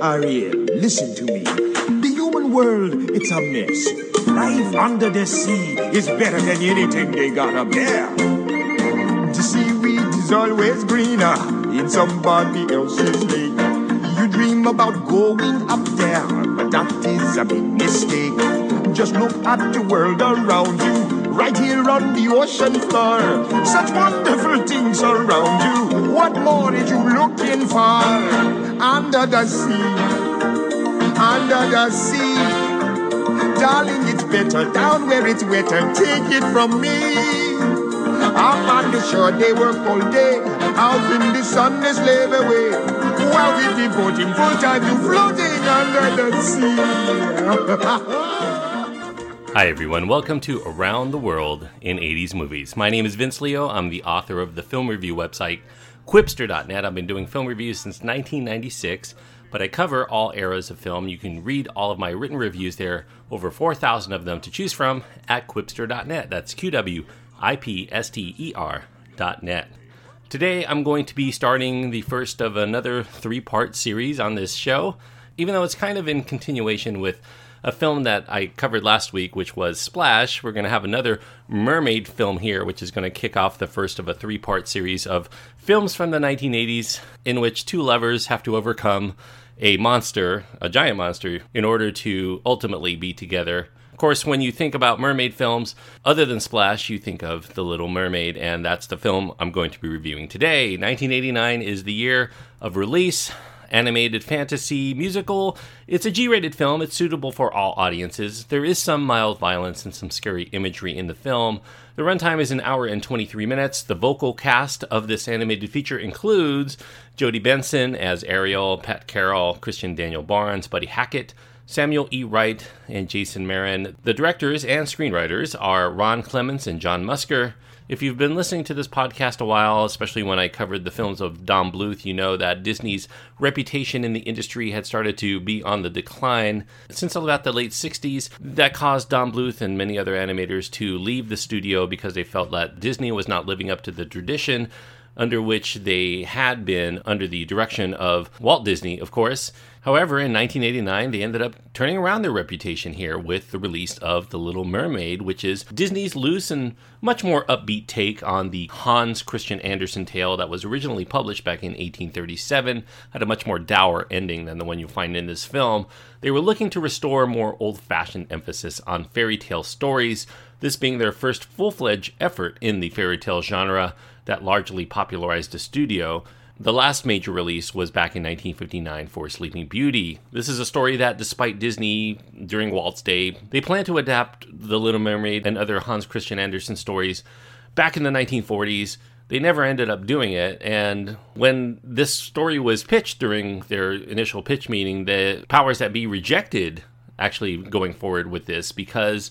Ariel, listen to me. The human world, it's a mess. Life under the sea is better than anything they got up there. The seaweed is always greener in somebody else's lake. You dream about going up there, but that is a big mistake. Just look at the world around you right here on the ocean floor. Such wonderful things around you. What more are you looking for? Under the sea, under the sea. Darling, it's better down where it's wetter. Take it from me. Up on the shore, they work all day. Out in the sun, they slave away. While we devoting full time to floating under the sea. Hi, everyone. Welcome to Around the World in 80s Movies. My name is Vince Leo. I'm the author of the film review website, Qwipster.net. I've been doing film reviews since 1996, but I cover all eras of film. You can read all of my written reviews there, over 4,000 of them to choose from at Qwipster.net. That's Q W I P S T E R.net. Today, I'm going to be starting the first of another three part series on this show, even though it's kind of in continuation with a film that I covered last week, which was Splash. We're going to have another mermaid film here, which is going to kick off the first of a three part series of films from the 1980s in which two lovers have to overcome a monster, a giant monster, in order to ultimately be together. Of course, when you think about mermaid films, other than Splash, you think of The Little Mermaid, and that's the film I'm going to be reviewing today. 1989 is the year of release animated fantasy musical. It's a G rated film, it's suitable for all audiences. There is some mild violence and some scary imagery in the film. The runtime is an hour and 23 minutes. The vocal cast of this animated feature includes Jodi Benson as Ariel, Pat Carroll, Christopher Daniel Barnes, Buddy Hackett, Samuel E. Wright, and Jason Marin. The directors and screenwriters are Ron Clements and John Musker. If you've been listening to this podcast a while, especially when I covered the films of Don Bluth, you know that Disney's reputation in the industry had started to be on the decline. Since about the late 60s, that caused Don Bluth and many other animators to leave the studio because they felt that Disney was not living up to the tradition under which they had been under the direction of Walt Disney, of course. However, in 1989, they ended up turning around their reputation here with the release of The Little Mermaid, which is Disney's loose and much more upbeat take on the Hans Christian Andersen tale that was originally published back in 1837, had a much more dour ending than the one you find in this film. They were looking to restore more old fashioned emphasis on fairy tale stories, this being their first full fledged effort in the fairy tale genre that largely popularized the studio. The last major release was back in 1959 for Sleeping Beauty. This is a story that, despite Disney during Walt's day, they plan to adapt The Little Mermaid and other Hans Christian Andersen stories back in the 1940s. They never ended up doing it, and when this story was pitched during their initial pitch meeting, the powers that be rejected actually going forward with this because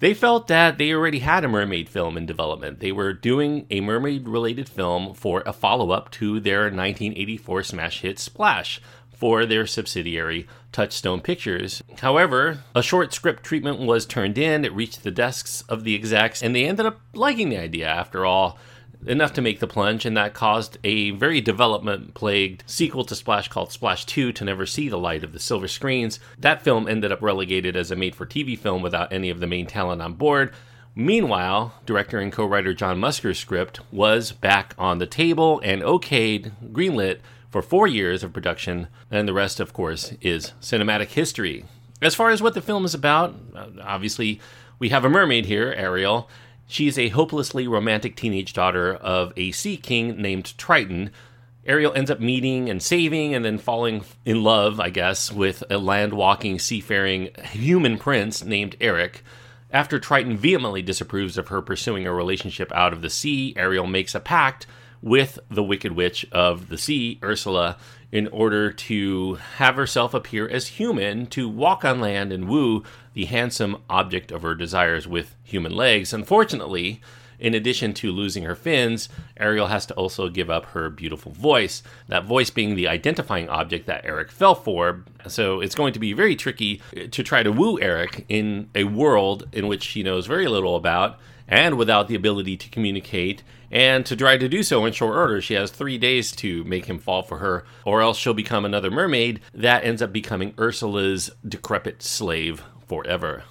they felt that they already had a mermaid film in development. They were doing a mermaid related film for a follow up to their 1984 smash hit Splash for their subsidiary Touchstone Pictures. However, a short script treatment was turned in, it reached the desks of the execs, and they ended up liking the idea after all enough to make the plunge, and that caused a very development plagued sequel to Splash called Splash 2 to never see the light of the silver screens. That film ended up relegated as a made for TV film without any of the main talent on board. Meanwhile, director and co writer John Musker's script was back on the table and okayed, greenlit for four years of production, and the rest, of course, is cinematic history. As far as what the film is about, obviously, we have a mermaid here, Ariel, she is a hopelessly romantic teenage daughter of a sea king named Triton. Ariel ends up meeting and saving and then falling in love, I guess, with a land walking, seafaring human prince named Eric. After Triton vehemently disapproves of her pursuing a relationship out of the sea, Ariel makes a pact with the Wicked Witch of the Sea, Ursula, in order to have herself appear as human to walk on land and woo the handsome object of her desires with human legs. Unfortunately, in addition to losing her fins, Ariel has to also give up her beautiful voice, that voice being the identifying object that Eric fell for. So it's going to be very tricky to try to woo Eric in a world in which she knows very little about and without the ability to communicate. And to try to do so in short order, she has three days to make him fall for her, or else she'll become another mermaid that ends up becoming Ursula's decrepit slave forever.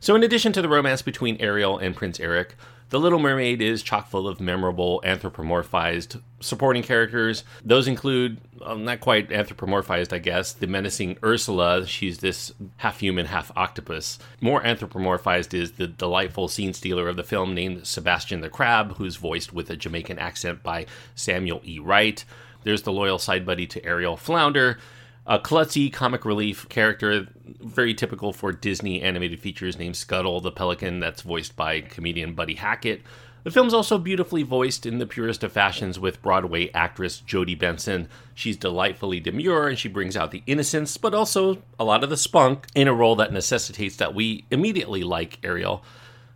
So, in addition to the romance between Ariel and Prince Eric, the Little Mermaid is chock full of memorable anthropomorphized supporting characters. Those include, well, not quite anthropomorphized, I guess, the menacing Ursula. She's this half human, half octopus. More anthropomorphized is the delightful scene stealer of the film named Sebastian the Crab, who's voiced with a Jamaican accent by Samuel E. Wright. There's the loyal side buddy to Ariel Flounder a klutzy comic relief character, very typical for Disney animated features, named Scuttle the Pelican, that's voiced by comedian Buddy Hackett. The film's also beautifully voiced in the purest of fashions with Broadway actress Jodi Benson. She's delightfully demure and she brings out the innocence, but also a lot of the spunk in a role that necessitates that we immediately like Ariel.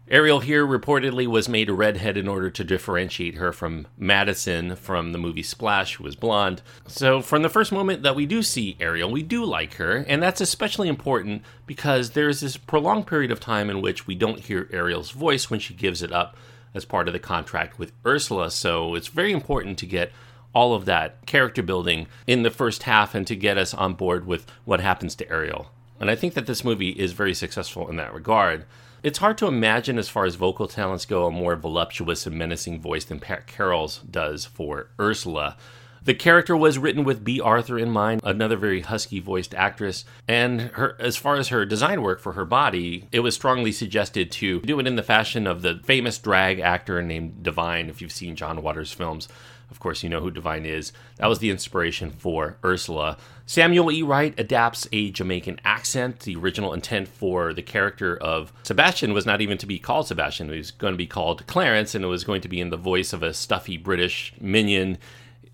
Ariel here reportedly was made a redhead in order to differentiate her from Madison from the movie Splash, who was blonde. So, from the first moment that we do see Ariel, we do like her, and that's especially important because there's this prolonged period of time in which we don't hear Ariel's voice when she gives it up as part of the contract with Ursula. So, it's very important to get all of that character building in the first half and to get us on board with what happens to Ariel. And I think that this movie is very successful in that regard. It's hard to imagine, as far as vocal talents go, a more voluptuous and menacing voice than Pat Carroll's does for Ursula. The character was written with Bea Arthur in mind, another very husky voiced actress, and her as far as her design work for her body, it was strongly suggested to do it in the fashion of the famous drag actor named Divine if you've seen John Waters films. Of course, you know who Divine is. That was the inspiration for Ursula. Samuel E. Wright adapts a Jamaican accent. The original intent for the character of Sebastian was not even to be called Sebastian. He was going to be called Clarence, and it was going to be in the voice of a stuffy British minion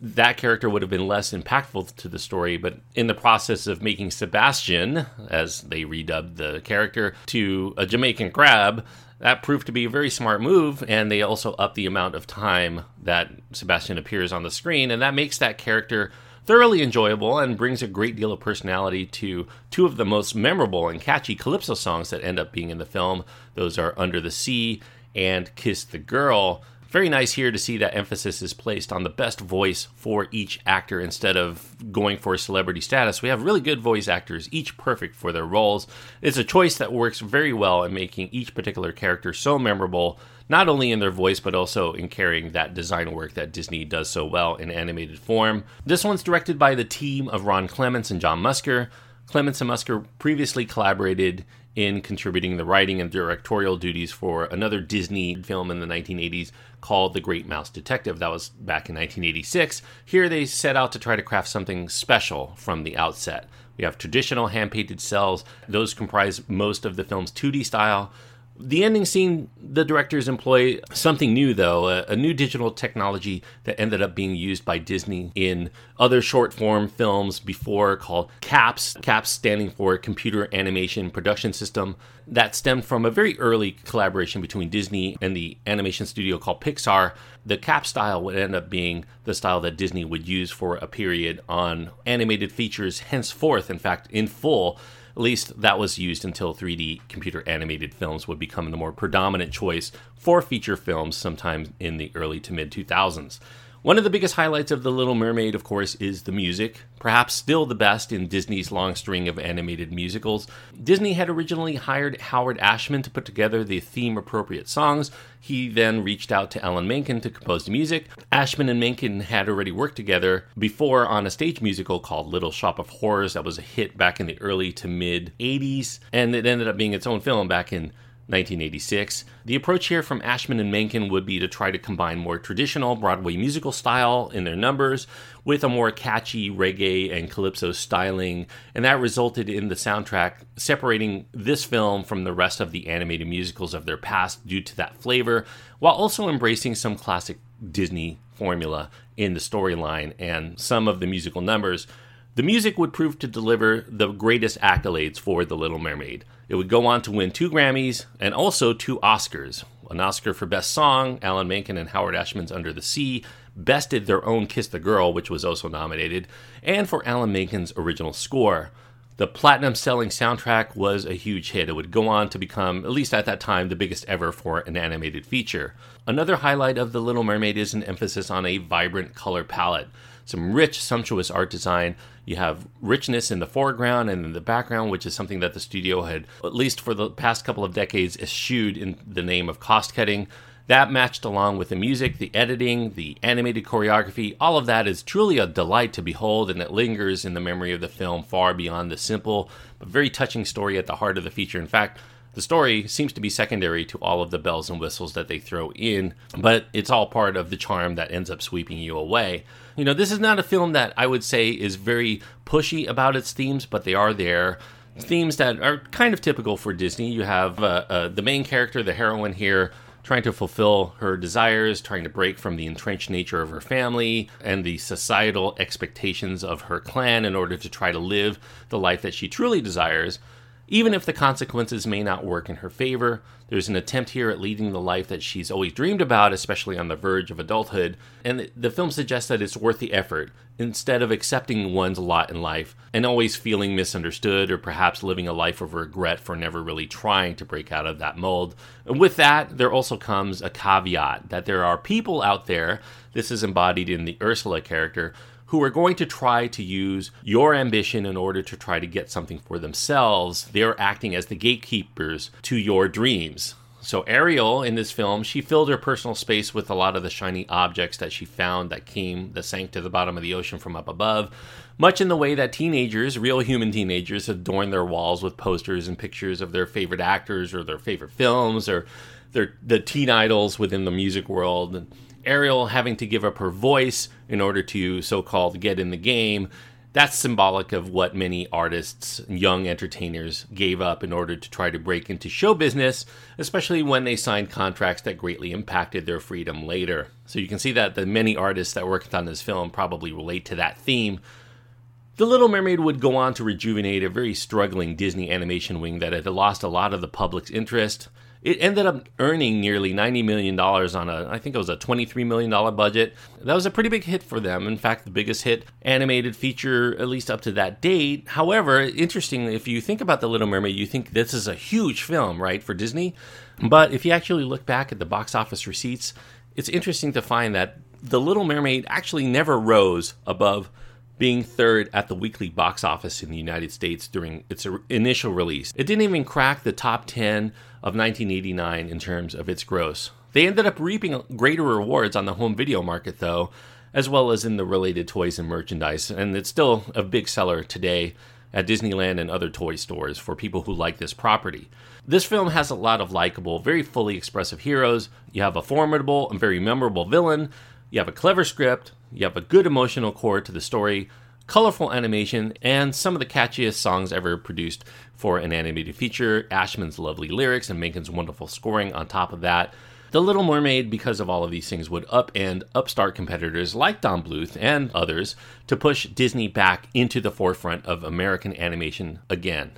that character would have been less impactful to the story, but in the process of making Sebastian, as they redubbed the character, to a Jamaican crab, that proved to be a very smart move, and they also upped the amount of time that Sebastian appears on the screen, and that makes that character thoroughly enjoyable and brings a great deal of personality to two of the most memorable and catchy calypso songs that end up being in the film. Those are Under the Sea and Kiss the Girl very nice here to see that emphasis is placed on the best voice for each actor instead of going for celebrity status. We have really good voice actors, each perfect for their roles. It's a choice that works very well in making each particular character so memorable, not only in their voice, but also in carrying that design work that Disney does so well in animated form. This one's directed by the team of Ron Clements and John Musker. Clements and Musker previously collaborated in contributing the writing and directorial duties for another Disney film in the 1980s called The Great Mouse Detective. That was back in 1986. Here they set out to try to craft something special from the outset. We have traditional hand painted cels, those comprise most of the film's 2D style. The ending scene, the directors employ something new, though, a, a, new digital technology that ended up being used by Disney in other short form films before called CAPS. CAPS standing for Computer Animation Production System. That stemmed from a very early collaboration between Disney and the animation studio called Pixar. The CAP style would end up being the style that Disney would use for a period on animated features henceforth, in fact, in full at least that was used until 3D computer animated films would become the more predominant choice for feature films sometime in the early to mid 2000s. One of the biggest highlights of The Little Mermaid, of course, is the music, perhaps still the best in Disney's long string of animated musicals. Disney had originally hired Howard Ashman to put together the theme appropriate songs. He then reached out to Alan Menken to compose the music. Ashman and Menken had already worked together before on a stage musical called Little Shop of Horrors that was a hit back in the early to mid 80s, and it ended up being its own film back in 1986. The approach here from Ashman and Menken would be to try to combine more traditional Broadway musical style in their numbers with a more catchy reggae and calypso styling, and that resulted in the soundtrack separating this film from the rest of the animated musicals of their past due to that flavor, while also embracing some classic Disney formula in the storyline and some of the musical numbers. The music would prove to deliver the greatest accolades for The Little Mermaid. It would go on to win two Grammys and also two Oscars. An Oscar for Best Song, Alan Menken and Howard Ashman's Under the Sea bested their own Kiss the Girl, which was also nominated, and for Alan Menken's original score. The platinum selling soundtrack was a huge hit. It would go on to become, at least at that time, the biggest ever for an animated feature. Another highlight of The Little Mermaid is an emphasis on a vibrant color palette. Some rich, sumptuous art design. You have richness in the foreground and in the background, which is something that the studio had, at least for the past couple of decades, eschewed in the name of cost cutting. That matched along with the music, the editing, the animated choreography, all of that is truly a delight to behold and it lingers in the memory of the film far beyond the simple but very touching story at the heart of the feature. In fact, the story seems to be secondary to all of the bells and whistles that they throw in, but it's all part of the charm that ends up sweeping you away. You know, this is not a film that I would say is very pushy about its themes, but they are there themes that are kind of typical for Disney. You have uh, uh, the main character, the heroine here, trying to fulfill her desires, trying to break from the entrenched nature of her family and the societal expectations of her clan in order to try to live the life that she truly desires. Even if the consequences may not work in her favor, there's an attempt here at leading the life that she's always dreamed about, especially on the verge of adulthood. And the film suggests that it's worth the effort instead of accepting one's lot in life and always feeling misunderstood or perhaps living a life of regret for never really trying to break out of that mold. And with that, there also comes a caveat that there are people out there, this is embodied in the Ursula character, who are going to try to use your ambition in order to try to get something for themselves. They're acting as the gatekeepers to your dreams. So, Ariel in this film, she filled her personal space with a lot of the shiny objects that she found that came, that sank to the bottom of the ocean from up above. Much in the way that teenagers, real human teenagers, adorn their walls with posters and pictures of their favorite actors or their favorite films or their the teen idols within the music world. Ariel having to give up her voice in order to so called get in the game. That's symbolic of what many artists, young entertainers, gave up in order to try to break into show business, especially when they signed contracts that greatly impacted their freedom later. So you can see that the many artists that worked on this film probably relate to that theme. The Little Mermaid would go on to rejuvenate a very struggling Disney animation wing that had lost a lot of the public's interest. It ended up earning nearly $90 million on a, I think it was a $23 million budget. That was a pretty big hit for them. In fact, the biggest hit animated feature, at least up to that date. However, interestingly, if you think about The Little Mermaid, you think this is a huge film, right, for Disney. But if you actually look back at the box office receipts, it's interesting to find that The Little Mermaid actually never rose above being third at the weekly box office in the United States during its initial release. It didn't even crack the top 10 of 1989 in terms of its gross. They ended up reaping greater rewards on the home video market, though, as well as in the related toys and merchandise, and it's still a big seller today at Disneyland and other toy stores for people who like this property. This film has a lot of likable, very fully expressive heroes. You have a formidable and very memorable villain. You have a clever script. You have a good emotional core to the story, colorful animation, and some of the catchiest songs ever produced for an animated feature. Ashman's lovely lyrics and Menken's wonderful scoring on top of that. The Little Mermaid, because of all of these things, would upend upstart competitors like Don Bluth and others to push Disney back into the forefront of American animation again.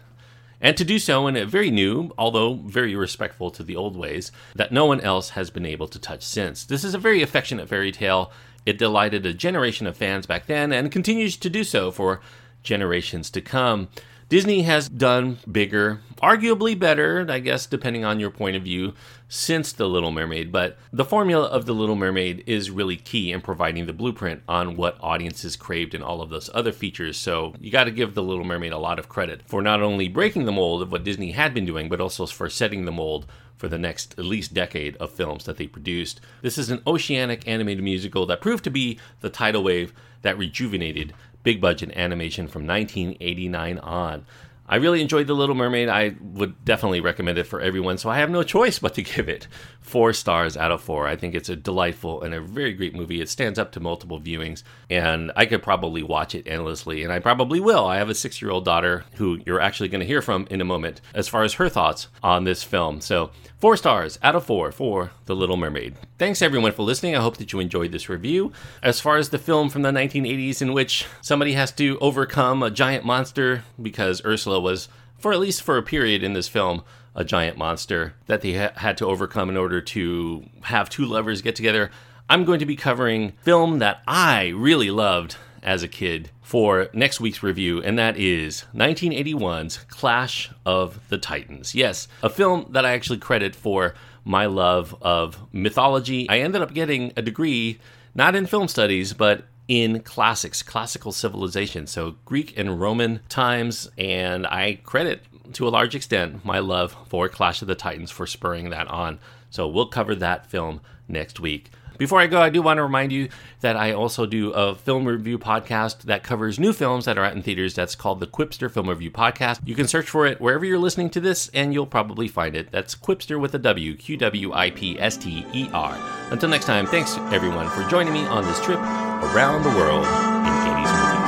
And to do so in a very new, although very respectful to the old ways, that no one else has been able to touch since. This is a very affectionate fairy tale it delighted a generation of fans back then and continues to do so for generations to come. Disney has done bigger, arguably better, I guess, depending on your point of view, since The Little Mermaid. But the formula of The Little Mermaid is really key in providing the blueprint on what audiences craved in all of those other features. So you got to give The Little Mermaid a lot of credit for not only breaking the mold of what Disney had been doing, but also for setting the mold for the next at least decade of films that they produced. This is an oceanic animated musical that proved to be the tidal wave that rejuvenated big budget animation from 1989 on. I really enjoyed The Little Mermaid. I would definitely recommend it for everyone, so I have no choice but to give it four stars out of four. I think it's a delightful and a very great movie. It stands up to multiple viewings, and I could probably watch it endlessly, and I probably will. I have a six year old daughter who you're actually going to hear from in a moment as far as her thoughts on this film. So, four stars out of four for The Little Mermaid. Thanks everyone for listening. I hope that you enjoyed this review. As far as the film from the 1980s, in which somebody has to overcome a giant monster because Ursula was, for at least for a period in this film, a giant monster that they ha- had to overcome in order to have two lovers get together. I'm going to be covering film that I really loved as a kid for next week's review, and that is 1981's Clash of the Titans. Yes, a film that I actually credit for my love of mythology. I ended up getting a degree not in film studies, but in classics, classical civilization. So Greek and Roman times, and I credit to a large extent my love for Clash of the Titans for spurring that on. So we'll cover that film next week. Before I go, I do want to remind you that I also do a film review podcast that covers new films that are out in theaters. That's called the Qwipster Film Review Podcast. You can search for it wherever you're listening to this, and you'll probably find it. That's Qwipster with a W, Q W I P S T E R. Until next time, thanks everyone for joining me on this trip around the world in 80s movies.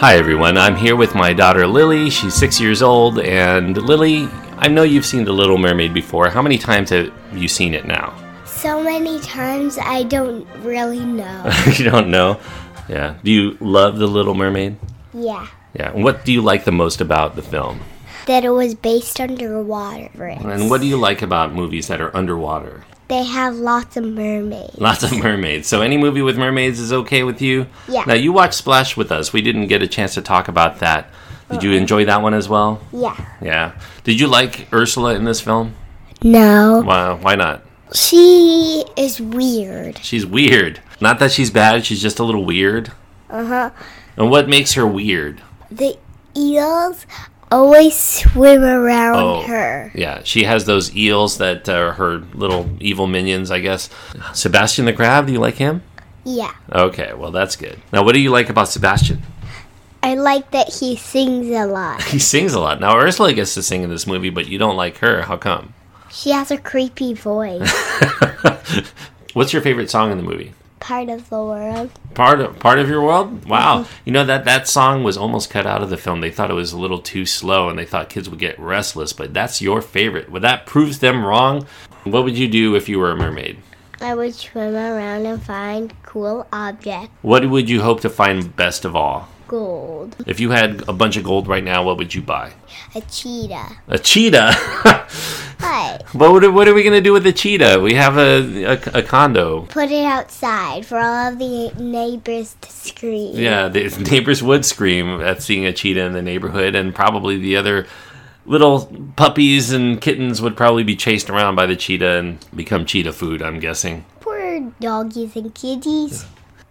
Hi everyone, I'm here with my daughter Lily. She's six years old, and Lily, I know you've seen The Little Mermaid before. How many times have you seen it now? So many times I don't really know. you don't know? Yeah. Do you love The Little Mermaid? yeah. Yeah. And what do you like the most about the film? That it was based underwater. And what do you like about movies that are underwater? They have lots of mermaids. Lots of mermaids. So any movie with mermaids is okay with you? Yeah. Now you watched Splash with us. We didn't get a chance to talk about that. Did you enjoy that one as well? Yeah. Yeah. Did you like Ursula in this film? No. Why, why not? She is weird. She's weird. Not that she's bad, she's just a little weird. Uh huh. And what makes her weird? The eels always swim around Oh. her. Yeah, she has those eels that are her little evil minions, I guess. Sebastian the Crab, do you like him? Yeah. Okay, well, that's good. Now, what do you like about Sebastian? I like that he sings a lot. He sings a lot. Now, Ursula gets to sing in this movie, but you don't like her. How come? She has a creepy voice. What's your favorite song in the movie? Part of the world. Part of part of your world? Wow. Mm-hmm. You know that that song was almost cut out of the film. They thought it was a little too slow and they thought kids would get restless, but that's your favorite. Well, that proves them wrong. What would you do if you were a mermaid? I would swim around and find cool objects. What would you hope to find best of all? Gold. If you had a bunch of gold right now, what would you buy? A cheetah. A cheetah. What? what, would, what are we going to do with the cheetah? We have a, a, a condo. Put it outside for all of the neighbors to scream. Yeah, the neighbors would scream at seeing a cheetah in the neighborhood, and probably the other little puppies and kittens would probably be chased around by the cheetah and become cheetah food, I'm guessing. Poor doggies and kitties.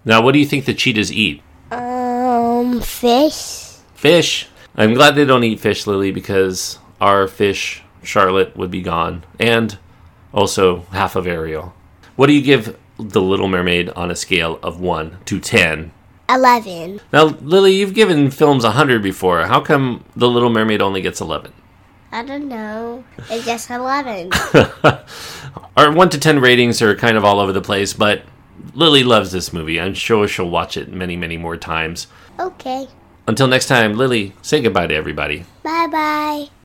Now, what do you think the cheetahs eat? Um, fish. Fish. I'm glad they don't eat fish, Lily, because our fish, Charlotte, would be gone. And also half of Ariel. What do you give The Little Mermaid on a scale of 1 to 10? Eleven. Now, Lily, you've given films 100 before. How come The Little Mermaid only gets 11? I don't know. It's just eleven. Our 1 to 10 ratings are kind of all over the place, but Lily loves this movie. I'm sure she'll watch it many, many more times. okay. Until next time, Lily, say goodbye to everybody. Bye bye.